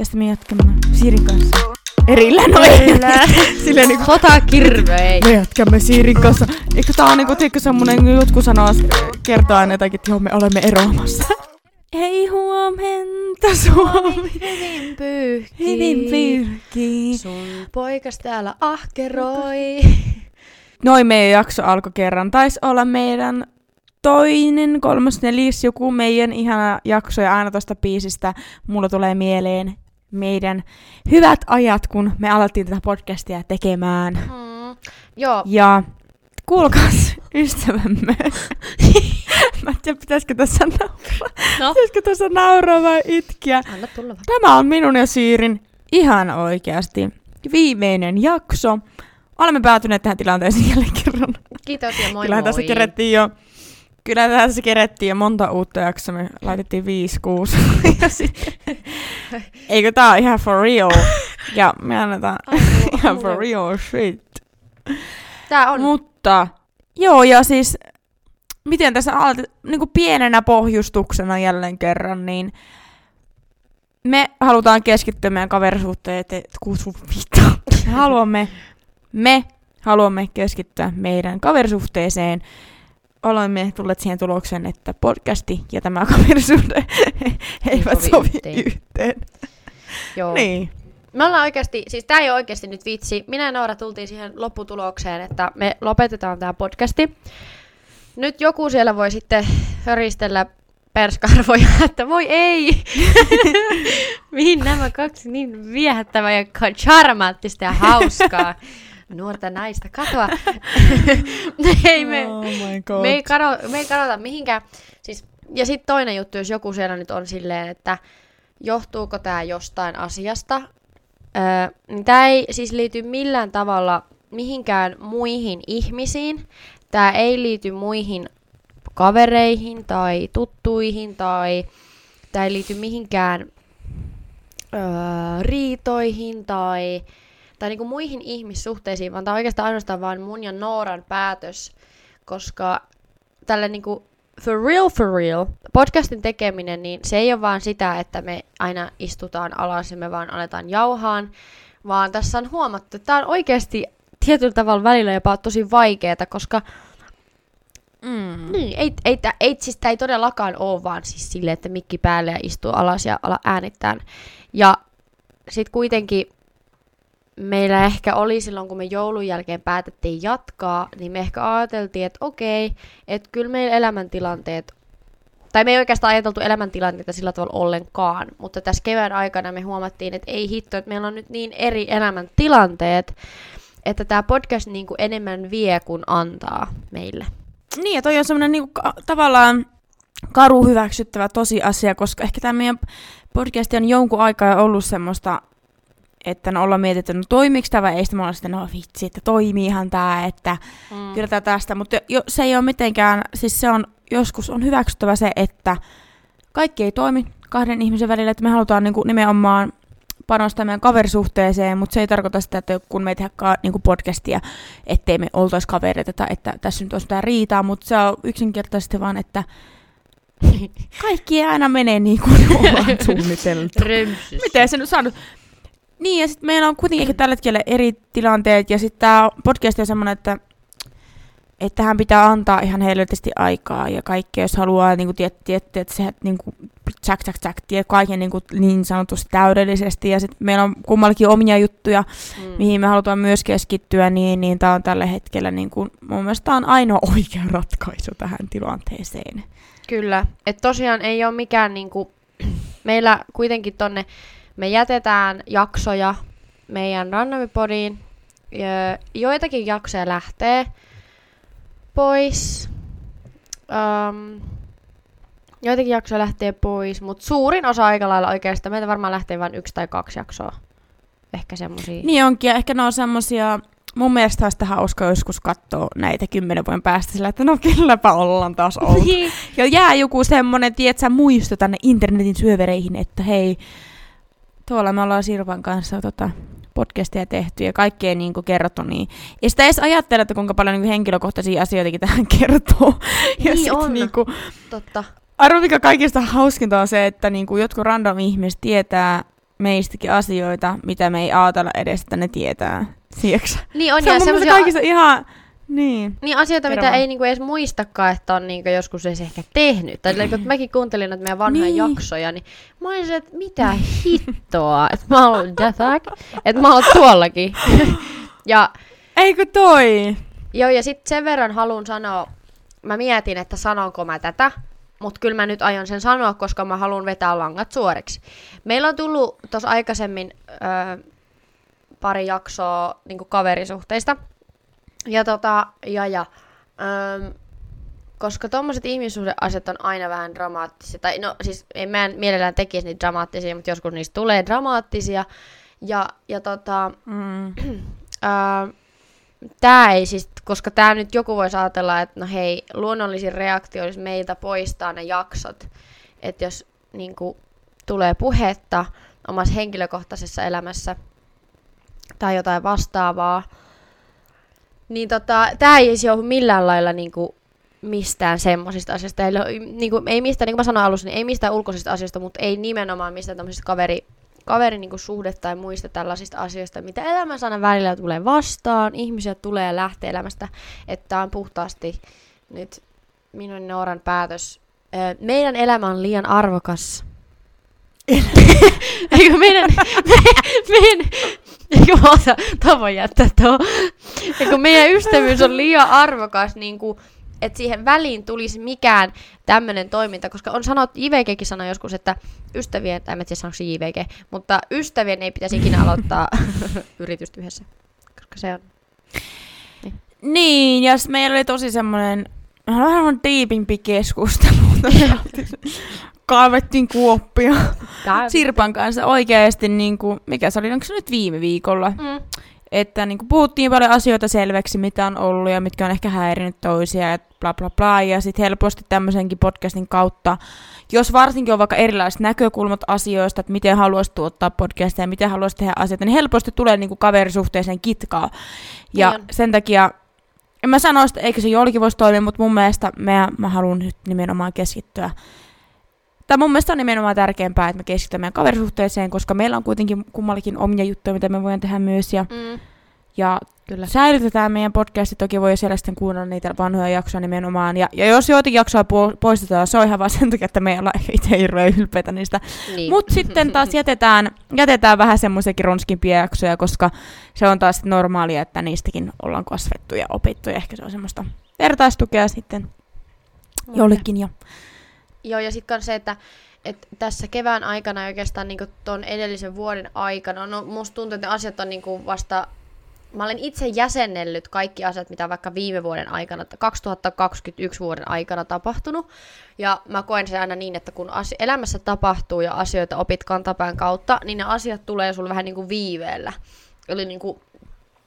Tästä me jatkamme Siirin kanssa. Erillä, no Erillä. Silleen niinku, Sota kirvei. me jatkamme Siirin kanssa. Eikö tää on niinku, tiedätkö semmonen, jotkut sanoo, kertoo aina jotakin, että joo, me olemme eroamassa. Ei huomenta Suomi. Hyvin pyyhkii. Hyvin pyrkii. Sun poikas täällä ahkeroi. Noin meidän jakso alkoi kerran. Taisi olla meidän toinen, kolmas, neljäs joku meidän ihana jakso ja aina tosta biisistä mulla tulee mieleen meidän hyvät ajat, kun me alettiin tätä podcastia tekemään. Mm. Joo, Ja kuulkaas, ystävämme. Mä en tiedä, pitäisikö tässä nauraa. no. Pitäisikö tässä nauraa vai itkiä. Anna tulla. Tämä on minun ja Siirin ihan oikeasti viimeinen jakso. Olemme päätyneet tähän tilanteeseen jälleen kerran. Kiitos ja moi Kyllähän tässä moi. kerettiin jo Kyllä tässä kerettiin jo monta uutta jaksoa, me laitettiin 5-6. ja sitten, eikö tää on ihan for real? Ja me annetaan ihan for real shit. Tää on. Mutta, joo ja siis, miten tässä aloitet, niin kuin pienenä pohjustuksena jälleen kerran, niin me halutaan keskittyä meidän kaverisuuteen, että kutsu vittu. Me haluamme, me haluamme keskittyä meidän kaverisuhteeseen. Olemme tulleet siihen tulokseen, että podcasti ja tämä kaverisuhde eivät sovi sovi yhteen. yhteen. Joo. Niin. Me ollaan oikeasti, siis tää ei ole oikeasti nyt vitsi. Minä ja Noora tultiin siihen lopputulokseen, että me lopetetaan tämä podcasti. Nyt joku siellä voi sitten höristellä perskarvoja, että voi ei! Mihin nämä kaksi niin viehättävää ja charmaattista ja hauskaa nuorta naista katoa. ei me, Oh me ei, kado, me ei kadota mihinkään. Siis, ja sitten toinen juttu, jos joku siellä nyt on silleen, että johtuuko tämä jostain asiasta, öö, niin tämä ei siis liity millään tavalla mihinkään muihin ihmisiin. Tämä ei liity muihin kavereihin tai tuttuihin tai tämä ei liity mihinkään öö, riitoihin tai, tai niinku muihin ihmissuhteisiin, vaan tämä on oikeastaan ainoastaan vain mun ja Nooran päätös, koska tällä niinku for real for real, podcastin tekeminen, niin se ei ole vaan sitä, että me aina istutaan alas ja me vaan aletaan jauhaan, vaan tässä on huomattu, että tämä on oikeasti tietyllä tavalla välillä jopa tosi vaikeaa, koska Mm. niin, ei, ei, ei, ei, siis tää ei todellakaan ole vaan siis silleen, että mikki päälle ja istuu alas ja ala äänittään. Ja sitten kuitenkin meillä ehkä oli silloin, kun me joulun jälkeen päätettiin jatkaa, niin me ehkä ajateltiin, että okei, että kyllä meillä elämäntilanteet, tai me ei oikeastaan ajateltu elämäntilanteita sillä tavalla ollenkaan, mutta tässä kevään aikana me huomattiin, että ei hitto, että meillä on nyt niin eri elämäntilanteet, että tämä podcast niin kuin enemmän vie kuin antaa meille. Niin, ja toi on semmoinen niinku, ka- tavallaan karu hyväksyttävä tosiasia, koska ehkä tämä meidän podcast on jonkun aikaa ollut semmoista, että no ollaan mietitty, no toimiiko tämä vai ei, sitten me ollaan sitten, no vitsi, että toimiihan tämä, että Mm. kyllä tää tästä, mutta jo, se ei ole mitenkään, siis se on, joskus on hyväksyttävä se, että kaikki ei toimi kahden ihmisen välillä, että me halutaan niinku nimenomaan panostaa meidän kaverisuhteeseen, mutta se ei tarkoita sitä, että kun me ei tehdä ka- niinku podcastia, ettei me oltaisi kavereita tai että tässä nyt olisi mitään riitaa, mutta se on yksinkertaisesti vaan, että kaikki ei aina mene niin kuin ollaan suunniteltu. Miten se nyt saanut? Niin, ja sitten meillä on kuitenkin tällä hetkellä eri tilanteet, ja sitten tämä podcast on semmoinen, että että hän pitää antaa ihan helvetisti aikaa ja kaikkea, jos haluaa niin tietää, että se niin kuin, tsäk, tsäk, tsäk, tie kaiken niin, kuin, niin sanotusti täydellisesti. Ja sitten meillä on kummallakin omia juttuja, Mm. mihin me halutaan myös keskittyä, niin, niin tämä on tällä hetkellä niin kuin, mun mielestä on ainoa oikea ratkaisu tähän tilanteeseen. Kyllä. Et tosiaan ei ole mikään niinku... Meillä kuitenkin tonne... Me jätetään jaksoja meidän Randomipodiin. Ja Joitakin jaksoja lähtee pois. Um, joitakin jaksoja lähtee pois, mutta suurin osa aika lailla oikeastaan. Meitä varmaan lähtee vain yksi tai kaksi jaksoa. Ehkä semmosia. Niin onkin, ja ehkä ne on semmosia, mun mielestä olisi hauska joskus katsoa näitä kymmenen vuoden päästä sillä, että no kylläpä ollaan taas oltu. Niin. ja jää joku semmonen, tietsä, muisto tänne internetin syövereihin, että hei, tuolla me ollaan Sirvan kanssa tota, podcastia tehty ja kaikkea niin kuin kerrottu, niin ja sitä edes ajattele, että kuinka paljon niin kuin henkilökohtaisia asioitakin tähän kertoo. ja Niin sit on. Niin kuin, Totta. arvo mikä kaikista hauskinta on se, että niin kuin jotkut random ihmiset tietää meistäkin asioita, mitä me ei ajatella edes, että ne tietää. Sieksä? Niin on, Se on ja semmosia- kaikissa ihan... Niin. Niin asioita, Kerro mitä vaan. ei niinku edes muistakaan, että on niinku joskus edes ehkä tehnyt. Tai kun mäkin kuuntelin näitä meidän vanhoja Niin. jaksoja, niin mä olin se, että mitä hittoa, että mä oon Deathhack, että mä oon tuollakin. ja Eikö toi? joo, ja sitten sen verran haluan sanoa, mä mietin, että sanonko mä tätä, mutta kyllä mä nyt aion sen sanoa, koska mä haluan vetää langat suoriksi. Meillä on tullut tuossa aikaisemmin ö, pari jaksoa niin kaverisuhteista. Ja tota, ja ja, öm, koska tommoset ihmissuhdeasiat on aina vähän dramaattisia, tai no siis en mä en mielellään tekisi niitä dramaattisia, mutta joskus niistä tulee dramaattisia. Ja, ja tota, Mm. tämä ei siis, koska tämä nyt joku voisi ajatella, että no hei, luonnollisin reaktio olisi meiltä poistaa ne jaksot. Että jos niin kuin, tulee puhetta omassa henkilökohtaisessa elämässä tai jotain vastaavaa, niin tota, tämä ei siis johdu millään lailla niin kuin, mistään semmoisista asioista. Ei, niin kuin, ei mistään, niin kuin mä sanoin alussa, niin ei mistään ulkoisista asioista, mutta ei nimenomaan mistään tämmöisistä kaveri, kaverin niin kuin, suhde tai muista tällaisista asioista, mitä elämässä aina välillä tulee vastaan, ihmisiä tulee ja lähtee elämästä, että on puhtaasti nyt minun Nooran päätös. Meidän elämä on liian arvokas. Eikö meidän, me, meidän, eikö mä tää voi jättää tuo. Eikö meidän ystävyys on liian arvokas, niin kuin, että siihen väliin tulisi mikään tämmöinen toiminta, koska on sanottu, JVGkin sanoi joskus, että ystävien, tai en tiedä sanoiko se JVG, mutta ystävien ei pitäisi ikinä aloittaa yritystä yhdessä, koska se on. Niin, ja s- meillä oli tosi semmoinen vähän semmoinen diipimpi keskustelu. Kaivettiin kuoppia Tää, Sirpan kanssa oikeasti, niin kuin, mikä se oli, onko se nyt viime viikolla? Mm. Että niin kuin, puhuttiin paljon asioita selväksi, mitä on ollut ja mitkä on ehkä häirinyt toisia ja bla bla bla. Ja sitten helposti tämmöisenkin podcastin kautta, jos varsinkin on vaikka erilaiset näkökulmat asioista, että miten haluaisit tuottaa podcastia ja miten haluaisit tehdä asioita, niin helposti tulee niin kuin kaverisuhteeseen kitkaa. Ja Niin sen takia, en mä sano, että eikö se jollekin voisi toimia, mutta mun mielestä mä, mä haluan nyt nimenomaan keskittyä. Tai mun mielestä on nimenomaan tärkeämpää, että me keskitymme meidän kaverisuhteeseen, koska meillä on kuitenkin kummallakin omia juttuja, mitä me voidaan tehdä myös. Ja, Mm. ja Kyllä. säilytetään meidän podcastit, toki voi siellä sitten kuunnella niitä vanhoja jaksoja nimenomaan. Ja, ja jos joitakin jaksoja po- poistetaan, se on ihan vaan sen takia, että me ei olla itse hirveän ylpeitä niistä. Niin. Mutta sitten taas jätetään, jätetään vähän semmoisiakin ronskimpia jaksoja, koska se on taas normaalia, että niistäkin ollaan kasvettu ja opittu. Ja ehkä se on semmoista vertaistukea sitten jollekin. Ja... Joo, ja sitten se, että, että tässä kevään aikana oikeastaan niin tuon edellisen vuoden aikana, no musta tuntuu, että asiat on niin vasta, mä olen itse jäsennellyt kaikki asiat, mitä vaikka viime vuoden aikana, 2021 vuoden aikana tapahtunut. Ja mä koen sen aina niin, että kun asi- elämässä tapahtuu ja asioita opit kantapään kautta, niin ne asiat tulee sulle vähän niin kuin viiveellä. Eli niin kuin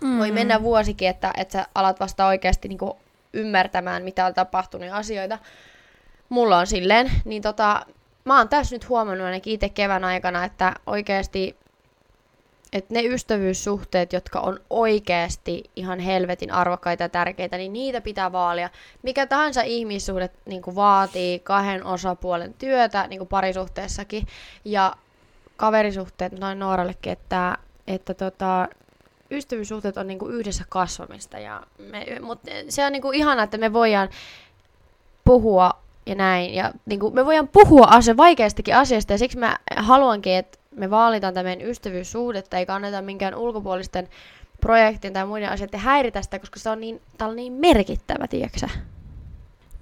Mm. voi mennä vuosikin, että, että sä alat vasta oikeasti niin kuin ymmärtämään, mitä on tapahtunut ja asioita. Mulla on silleen, niin tota, mä oon tässä nyt huomannut ainakin itse kevään aikana, että oikeasti että ne ystävyyssuhteet, jotka on oikeasti ihan helvetin arvokkaita ja tärkeitä, niin niitä pitää vaalia. Mikä tahansa ihmissuhde niin kuin vaatii kahden osapuolen työtä, niin kuin parisuhteessakin. Ja kaverisuhteet, noin Noorallekin, että, että tota, ystävyyssuhteet on niinku yhdessä kasvamista. Ja me, mut se on niinku ihana, että me voidaan puhua ja näin. Ja niinku me voidaan puhua asia, vaikeastakin asiasta ja siksi mä haluankin, että me vaalitaan tämän meidän ystävyyssuhdetta eikä anneta minkään ulkopuolisten projektin tai muiden asioiden häiritä sitä, koska se on niin, tää on niin merkittävä, tiedätkö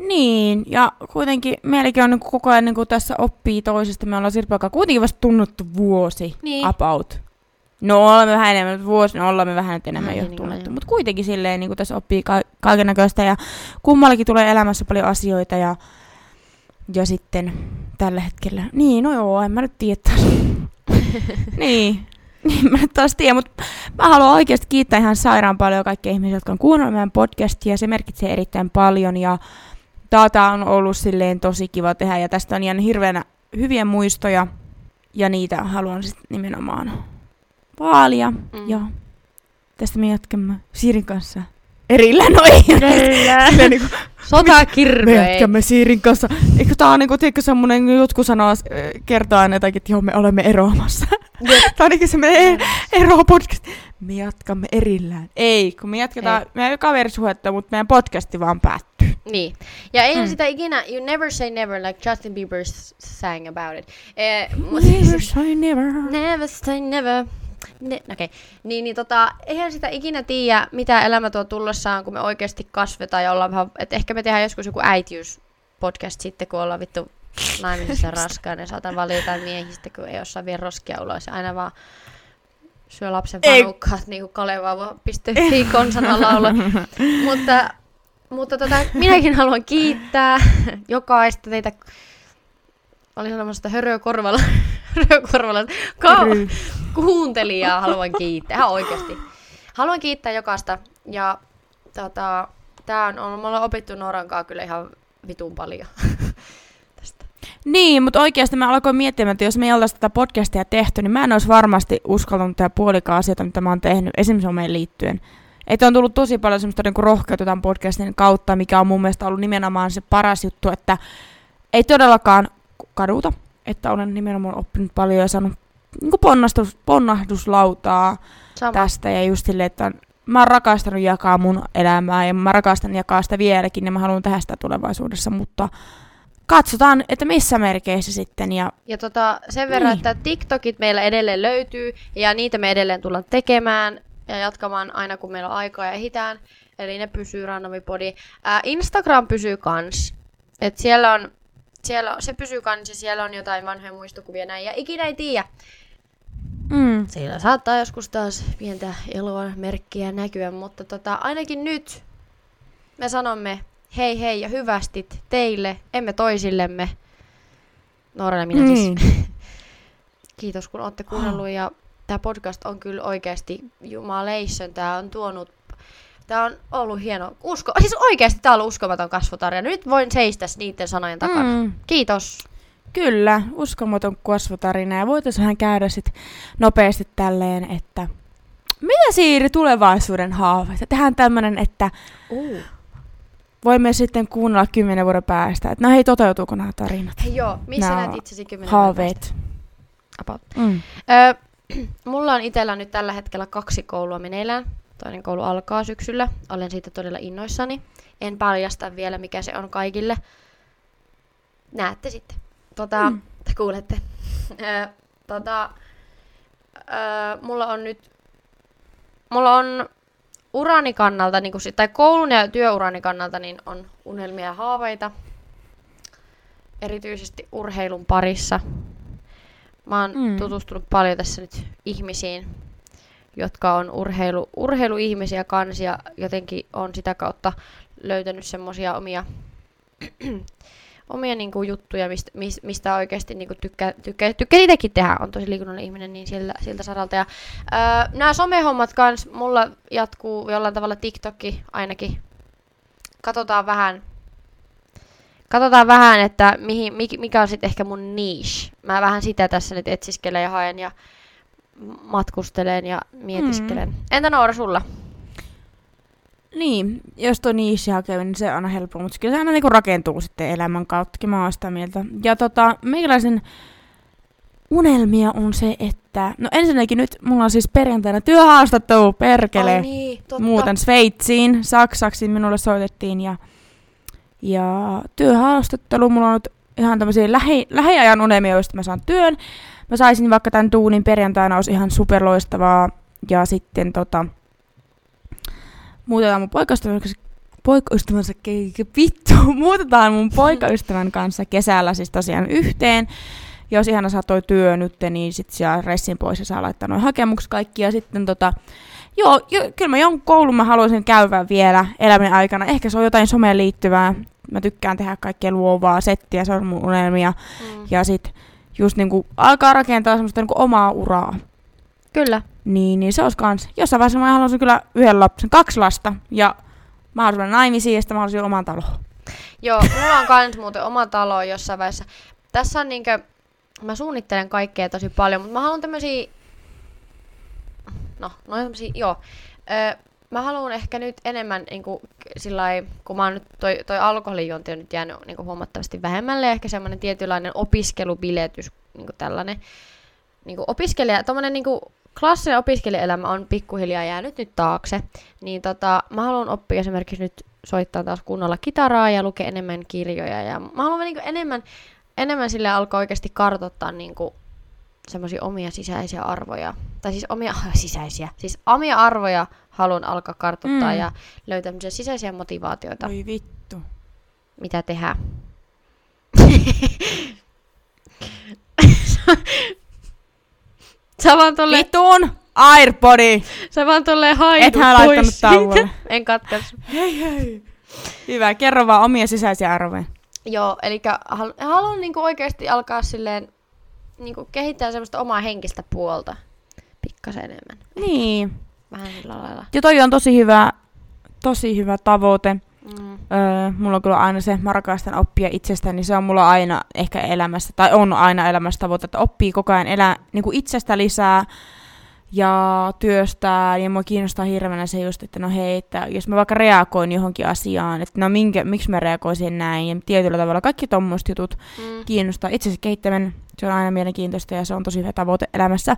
Niin, ja kuitenkin meilläkin on niin koko ajan niin tässä oppii toisesta. Me ollaan Sirpa kuitenkin vasta tunnettu vuosi Niin. about. No olemme vähän enemmän, mutta vuosi, no olemme vähän enemmän jo niin, tunnettu. joo. Mutta kuitenkin silleen niin tässä oppii ka- kaiken näköistä ja kummallakin tulee elämässä paljon asioita ja, ja sitten tällä hetkellä, niin no joo, en mä nyt tiedä taas. niin, niin mä nyt taas tiedän, mutta mä haluan oikeasti kiittää ihan sairaan paljon kaikkia ihmisiä, jotka on kuunnellut meidän podcastia. Se merkitsee erittäin paljon ja Tää on ollut silleen tosi kiva tehdä ja tästä on jäänyt hirveänä hyviä muistoja ja niitä haluan sitten nimenomaan vaalia. Mm. Ja tästä me jatkamme Sirin kanssa erillään, no ei. Erillään. Silleen niinku, Sota me jatkamme Siirin kanssa. Eikö tää on niinku, tiedätkö, semmonen, jotkut sanoo, äh, kertoo aina jotakin, että joo, me olemme eroamassa. tää on niinku semmonen e- ero podcast. Me jatkamme erillään. Ei, kun me jatketaan, Ei. meidän kaverisuhetta, mutta meidän podcasti vaan päättyy. Niin. Ja eihän Mm. sitä ikinä, you never say never, like Justin Bieber sang about it. Eh, Never say never. Never say never. Ne, okay. niin, niin tota, eihän sitä ikinä tiedä, mitä elämä tuo tullessaan, kun me oikeasti kasvetaan ja ollaan vähän, että ehkä me tehdään joskus joku äitiys-podcast sitten, kun ollaan vittu naimisissa ja raskaana ja saatan valita miehistä, kun ei osaa vielä roskia ulos aina vaan syö lapsen vanukkaat, niin kuin kalevauva.fi konsana laula. mutta mutta tota, minäkin haluan kiittää jokaista teitä, olin sanomassa sitä hörökorvalla, hörökorvalla, ka- Ry. kuuntelijaa haluan kiittää, ihan oikeasti. Haluan kiittää jokaista ja tota, tää on, on, me ollaan opittu Noorankaa kyllä ihan vitun paljon tästä. Niin, mutta oikeasti mä alkoin miettimään, että jos me ei oltaisi tätä podcastia tehty, niin mä en olisi varmasti uskaltanut tehdä puolikaan asioita, mitä mä oon tehnyt, esimerkiksi someen liittyen. Että on tullut tosi paljon semmoista niinku rohkeutta tämän podcastin kautta, mikä on mun mielestä ollut nimenomaan se paras juttu, että ei todellakaan kaduta, että olen nimenomaan oppinut paljon ja saanut niinku ponnastus, ponnahduslautaa Sama. tästä ja just silleen, että mä oon rakastanut jakaa mun elämää ja mä rakastan jakaa sitä vieläkin ja mä haluan tehdä sitä tulevaisuudessa, mutta katsotaan, että missä merkeissä sitten ja Ja tota, sen verran, Niin. että TikTokit meillä edelleen löytyy ja niitä me edelleen tullaan tekemään ja jatkamaan aina kun meillä on aikaa ja ehditään. Eli ne pysyy randomipodi. Ää, Instagram pysyy kans. Et siellä on, siellä on, se pysyy kans ja siellä on jotain vanhoja muistokuvia näin. Ja ikinä ei tiedä. mm, Siellä saattaa joskus taas pientä eloa merkkiä näkyä, mutta tota, ainakin nyt me sanomme hei hei ja hyvästit teille, emme toisillemme. Noorelle minä niin. siis. Kiitos kun olette kuunnellut ja tämä podcast on kyllä oikeasti jumaleissön. Tämä on tuonut, tämä on ollut hieno, usko, siis oikeasti tämä on ollut uskomaton kasvutarina. Nyt voin seistä niiden sanojen takana. Mm, Kiitos. kyllä, uskomaton kasvutarina ja voitaisiin käydä sitten nopeasti tälleen, että mitä Siiri tulevaisuuden haaveita? Tehdään tämmönen, että Uh. voimme sitten kuunnella kymmenen vuoden päästä, että no hei, toteutuuko nämä tarinat? Hei joo, missä Nää näet itsesi kymmenen vuoden päästä? Haaveet. About. Mm. Öö, mulla on itsellä nyt tällä hetkellä kaksi koulua meneillään. Toinen koulu alkaa syksyllä. Olen siitä todella innoissani. En paljasta vielä, mikä se on kaikille. Näette sitten. Tota, Mm. te kuulette. Tota, öö, mulla on nyt... Mulla on urani kannalta, niin kuin, tai koulun ja työurani kannalta, niin on unelmia ja haaveita. Erityisesti urheilun parissa. Mä oon mm. tutustunut paljon tässä nyt ihmisiin, jotka on urheilu, urheiluihmisiä kanssa ja jotenkin on sitä kautta löytänyt semmosia omia, omia niinku juttuja, mistä, mis, mistä oikeasti niinku tykkää, tykkää, tykkää itsekin tehdä. On tosi liikunnallinen ihminen niin siltä, siltä saralta. Ja, öö, nämä somehommat kans, mulla jatkuu jollain tavalla TikTokki ainakin. Katsotaan vähän, Katsotaan vähän, että mihin, mik- mikä on sitten ehkä mun niche. Mä vähän sitä tässä nyt etsiskelen ja haen ja matkustelen ja mietiskelen. Mm. Entä Noora sulla? Niin, jos tuo niishi hakee, niin se on aina helppo, mutta kyllä se aina niinku rakentuu sitten elämän kauttakin, mä oon sitä mieltä. Ja tota, meikäläisen unelmia on se, että... No ensinnäkin nyt mulla on siis perjantaina työhaastattelu, perkele. Ai niin, totta. Muuten Sveitsiin, Saksaksi minulle soitettiin ja, ja työhaastattelu. Mulla on nyt ihan tämmöisiä lähi, lähiajan unelmia, joista mä saan työn. Mä saisin vaikka tämän duunin perjantaina, olisi ihan superloistavaa. Ja sitten tota, muutetaan mun poikaystävänsä, ke- vittu, muutetaan mun poikaystävän kanssa kesällä siis tosiaan yhteen. Ja jos ihana saa toi työ nyt, niin sit siellä ressin pois ja saa laittaa noin hakemukset kaikki. Ja sitten tota, joo, jo, kyllä mä jonkun koulun mä haluaisin käydä vielä elämän aikana. Ehkä se on jotain someen liittyvää. Mä tykkään tehdä kaikkea luovaa settiä, se on mun unelmia. Mm. Ja sit just niinku alkaa rakentaa semmoista niinku omaa uraa. Kyllä. Niin, niin se olisi kans. Jossain vaiheessa mä haluaisin kyllä yhden lapsen, kaksi lasta. Ja mä haluaisin naimisiin ja sitten mä haluaisin oman talon. Joo, mulla on kans muuten oma talo jossain vaiheessa. Tässä on niinkö, mä suunnittelen kaikkea tosi paljon, mutta mä haluan tämmösiä, no, noin tämmösiä, joo. Ö, mä haluan ehkä nyt enemmän, niin kuin, sillai, kun mä oon nyt, toi, toi alkoholijuonti on nyt jäänyt niin kuin huomattavasti vähemmälle, ehkä semmoinen tietynlainen opiskelubiletys, niin kuin tällainen niin kuin opiskelija, tommonen niin kuin klassinen opiskelijaelämä on pikkuhiljaa jäänyt nyt taakse, niin tota, mä haluan oppia esimerkiksi nyt soittaa taas kunnolla kitaraa ja lukea enemmän kirjoja. Ja mä haluan niin enemmän, enemmän sille alkaa oikeasti kartoittaa niin semmoisia omia sisäisiä arvoja. Tai siis omia sisäisiä. Siis omia arvoja haluan alkaa kartoittaa mm. ja löytää sisäisiä motivaatioita. Oi vittu. Mitä tehdään. Sä vaan tolle... Vitun Airpodi! Sä vaan tolleen haidut Ethän laittanut tauolle. en katkaisi. Hei hei. Hyvä, kerro vaan omia sisäisiä arvoja. Joo, eli haluan haluan niinku oikeasti alkaa silleen niinku kehittää semmoista omaa henkistä puolta pikkasen enemmän. Niin. Vähän sillä lailla. Ja toi on tosi hyvä, tosi hyvä tavoite. Mm. Öö, mulla on kyllä aina se, mä rakastan oppia itsestäni, niin se on mulla aina ehkä elämässä, tai on aina elämässä tavoite, että oppii koko ajan elää niin kuin itsestä lisää ja työstää, ja mua kiinnostaa hirveänä se just, että no hei, että jos mä vaikka reagoin johonkin asiaan, että no minkä, miksi mä reagoisin näin, ja tietyllä tavalla kaikki tommoista jutut mm. kiinnostaa. Itsensä kehittäminen, se on aina mielenkiintoista, ja se on tosi hyvä tavoite elämässä.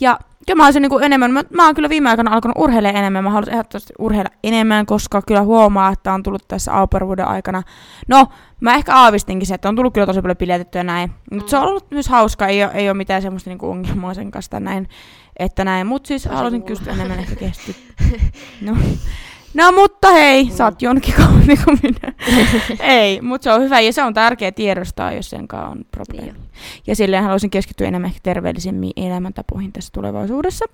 Ja kyllä mä olisin niin enemmän, mä, mä oon kyllä viime aikoina alkanut urheilemaan enemmän, mä haluaisin ehdottomasti urheilla enemmän, koska kyllä huomaa, että on tullut tässä auperuuden aikana. No, mä ehkä aavistinkin se, että on tullut kyllä tosi paljon piletettyä näin, mutta mm. se on ollut myös hauska, ei ole, ei ole mitään semmoista niin ongelmaa sen kanssa näin, että näin, mutta siis haluaisin kyllä enemmän ehkä kesti. No. No mutta hei, mm. sä oot jonkin kauni kuin minä. Ei, mutta se on hyvä ja se on tärkeä tiedostaa, jos sen kanssa on probleemi. Niin ja silleen haluaisin keskittyä enemmän ehkä terveellisemmin elämäntapoihin tässä tulevaisuudessa.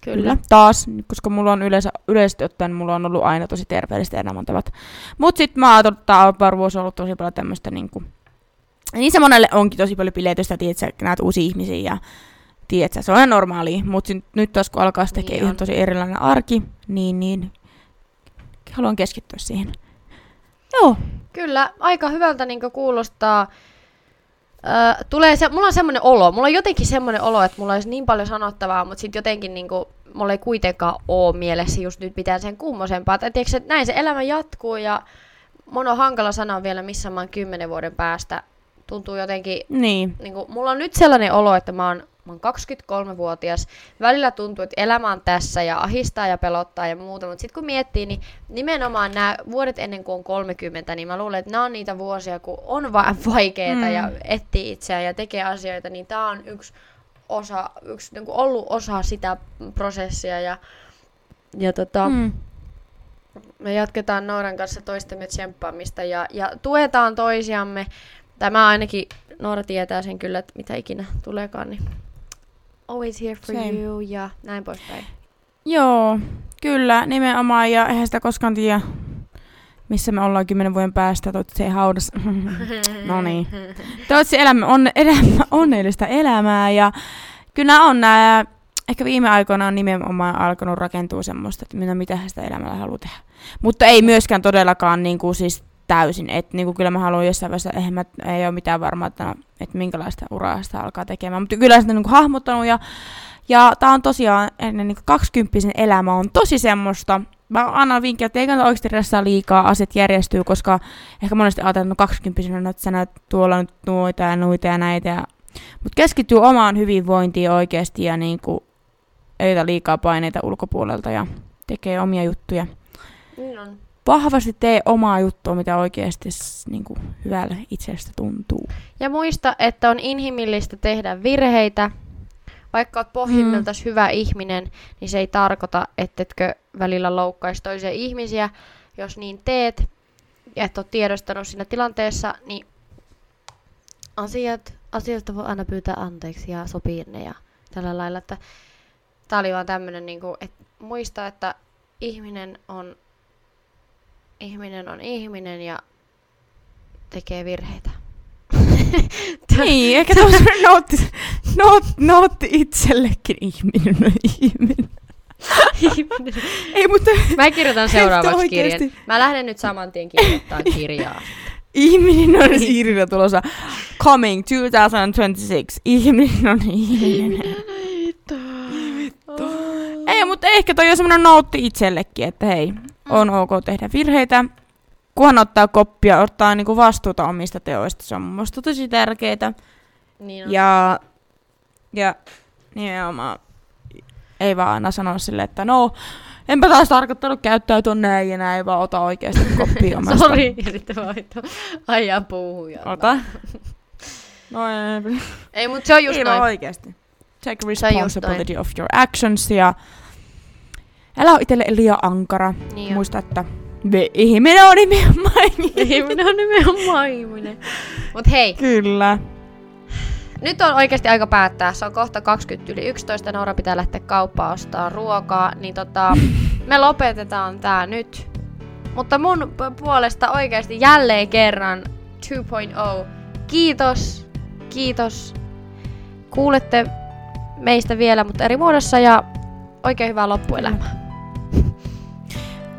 Kyllä. Kyllä. Taas, koska mulla on yleensä, yleisesti ottaen mulla on ollut aina tosi terveelliset elämäntavat. Mut sit mä ajattelin, että vuosi on ollut tosi paljon tämmöistä niinku... Niin se monelle onkin tosi paljon bileetystä, että näet uusia ihmisiä ja tiedätkö, se on ihan normaali, mutta nyt taas kun alkaa tekemään niin ihan tosi erilainen arki, niin, niin haluan keskittyä siihen. Joo. Kyllä, aika hyvältä niin kuulostaa. Öö, tulee se, mulla on semmoinen olo, mulla on jotenkin semmoinen olo, että mulla olisi niin paljon sanottavaa, mutta sitten jotenkin niin kuin, mulla ei kuitenkaan ole mielessä just nyt mitään sen kummosempaa. Tai tiedätkö, että näin se elämä jatkuu ja mun on hankala sanoa vielä, missä mä oon kymmenen vuoden päästä. Tuntuu jotenkin, niin. Niin kuin, mulla on nyt sellainen olo, että mä oon Mä oon 23-vuotias. Välillä tuntuu, että elämä on tässä ja ahistaa ja pelottaa ja muuta, mutta sitten kun miettii, niin nimenomaan nämä vuodet ennen kuin on 30, niin mä luulen, että nämä on niitä vuosia, kun on vaan vaikeita mm. ja etsii itseään ja tekee asioita, niin tämä on yksi osa, yksi niin kuin ollut osa sitä prosessia ja, ja tota, mm. me jatketaan Nooran kanssa toistemme tsemppaamista ja, ja tuetaan toisiamme. Tämä ainakin Noora tietää sen kyllä, että mitä ikinä tuleekaan, niin always here for Same. you ja näin poispäin. Joo, kyllä, nimenomaan. Ja eihän sitä koskaan tiedä, missä me ollaan kymmenen vuoden päästä. Toivottavasti ei haudas. no niin. Toivottavasti elämä on elämä, onnellista elämää. Ja kyllä on nämä, ehkä viime aikoina on nimenomaan alkanut rakentua semmoista, että minä mitä sitä elämällä haluaa tehdä. Mutta ei myöskään todellakaan niin kuin siis täysin. Että niin kyllä mä haluan jossain vaiheessa, eihän mä, ei ole mitään varmaa, että, että minkälaista uraa sitä alkaa tekemään. Mutta kyllä sitä niin kuin hahmottanut ja, ja tää on tosiaan, ennen niin 20 elämä on tosi semmoista, mä annan vinkkiä, että ei kannata oikeasti ressaa liikaa, asiat järjestyy, koska ehkä monesti ajatellaan, että no 20 että sä näet tuolla nyt noita ja noita ja näitä. Ja, mutta keskittyy omaan hyvinvointiin oikeasti ja niin kuin, ei liikaa paineita ulkopuolelta ja tekee omia juttuja. Niin on vahvasti tee omaa juttua, mitä oikeasti niin kuin, hyvälle itsestä tuntuu. Ja muista, että on inhimillistä tehdä virheitä. Vaikka olet pohjimmiltaan mm. hyvä ihminen, niin se ei tarkoita, ettetkö välillä loukkaisi toisia ihmisiä. Jos niin teet, ja et ole tiedostanut siinä tilanteessa, niin asiat, asioista voi aina pyytää anteeksi ja sopii ne ja tällä lailla. Että tää oli vaan tämmönen, niin kuin, että muista, että ihminen on ihminen on ihminen ja tekee virheitä. niin, ehkä tämmöinen nootti, noot, nootti itsellekin ihminen on ihminen. ihminen. Ei, mutta... Mä kirjoitan seuraavaksi kirjan. Mä lähden nyt saman tien kirjoittamaan kirjaa. Ihminen on Iirina tulossa. Coming 2026. Ihminen on ihminen. Mutta ehkä toi on semmoinen noutti itsellekin, että hei, on ok tehdä virheitä, kunhan ottaa koppia, ottaa niinku vastuuta omista teoista. Se on mun mielestä tosi tärkeää. Niin on. Ja, ja nimenomaan ei vaan aina sano silleen, että no, enpä taas tarkoittanut käyttäytyä näin ja näin, vaan ota oikeasti koppia omasta. Sori, ja sitten vaan ajaa puuhun. Ota. No ei, Ei, mutta se on just ei noin. oikeasti. Take responsibility of your actions ja älä ole itselle liian ankara. Niin. Muista, että me ihminen on nimenomaan Ihminen on nimenomaan ihminen. Mut hei, Kyllä. nyt on oikeasti aika päättää. Se on kohta 20 yli 11. Noora pitää lähteä kauppaan ostaa ruokaa. Niin tota, me lopetetaan tää nyt. Mutta mun puolesta oikeasti jälleen kerran 2.0. Kiitos. Kiitos. Kuulette meistä vielä, mutta eri muodossa ja oikein hyvää loppuelämää.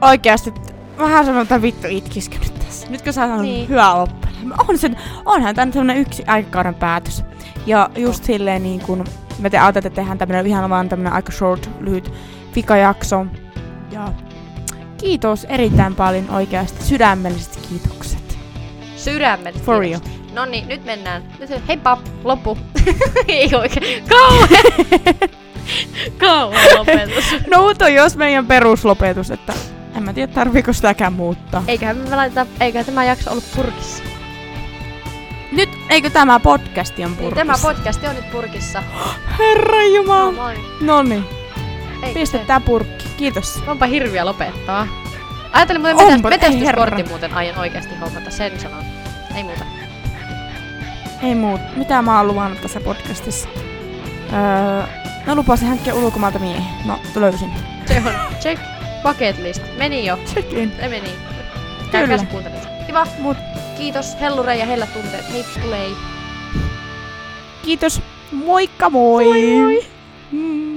Oikeasti, vähän sanon, että vittu itkiskö nyt tässä. Nyt kun sä sanon Niin. hyvää loppuelämä. On sen, onhan tää nyt semmonen yksi aikakauden päätös. Ja just silleen niin kun me te ajattelette, että tehdään tämmönen ihan vaan tämmönen aika short, lyhyt fikajakso. Ja kiitos erittäin paljon oikeasti. Sydämelliset kiitokset. Sydämellisesti. For kiitos. No niin, nyt mennään. Nyt heippa, loppu. Ei oikein. Kauhe! Kauhe lopetus. No mutta jos meidän peruslopetus, että en mä tiedä tarviiko sitäkään muuttaa. Eiköhän me laiteta, eiköhän tämä jakso ollut purkissa. Nyt, eikö tämä podcasti on Niin, purkissa? tämä podcast on nyt purkissa. Herra No, Jumala. pistä se- tää purkki. Kiitos. Onpa hirviä lopettaa. Ajattelin muuten Onpa, herra. muuten aion oikeasti hommata, sen sanon. Ei muuta. Ei muut. Mitä mä oon luvannut tässä podcastissa? Öö, mä lupasin hankkia ulkomailta miehen. No, löysin. Se on check bucket list. Meni jo. Check in. Se meni. Kyllä. Kiva. Mut Kiitos Hellure ja Hellä tunteet. Hei, play. kiitos. Moikka moi! Moi moi! Mm.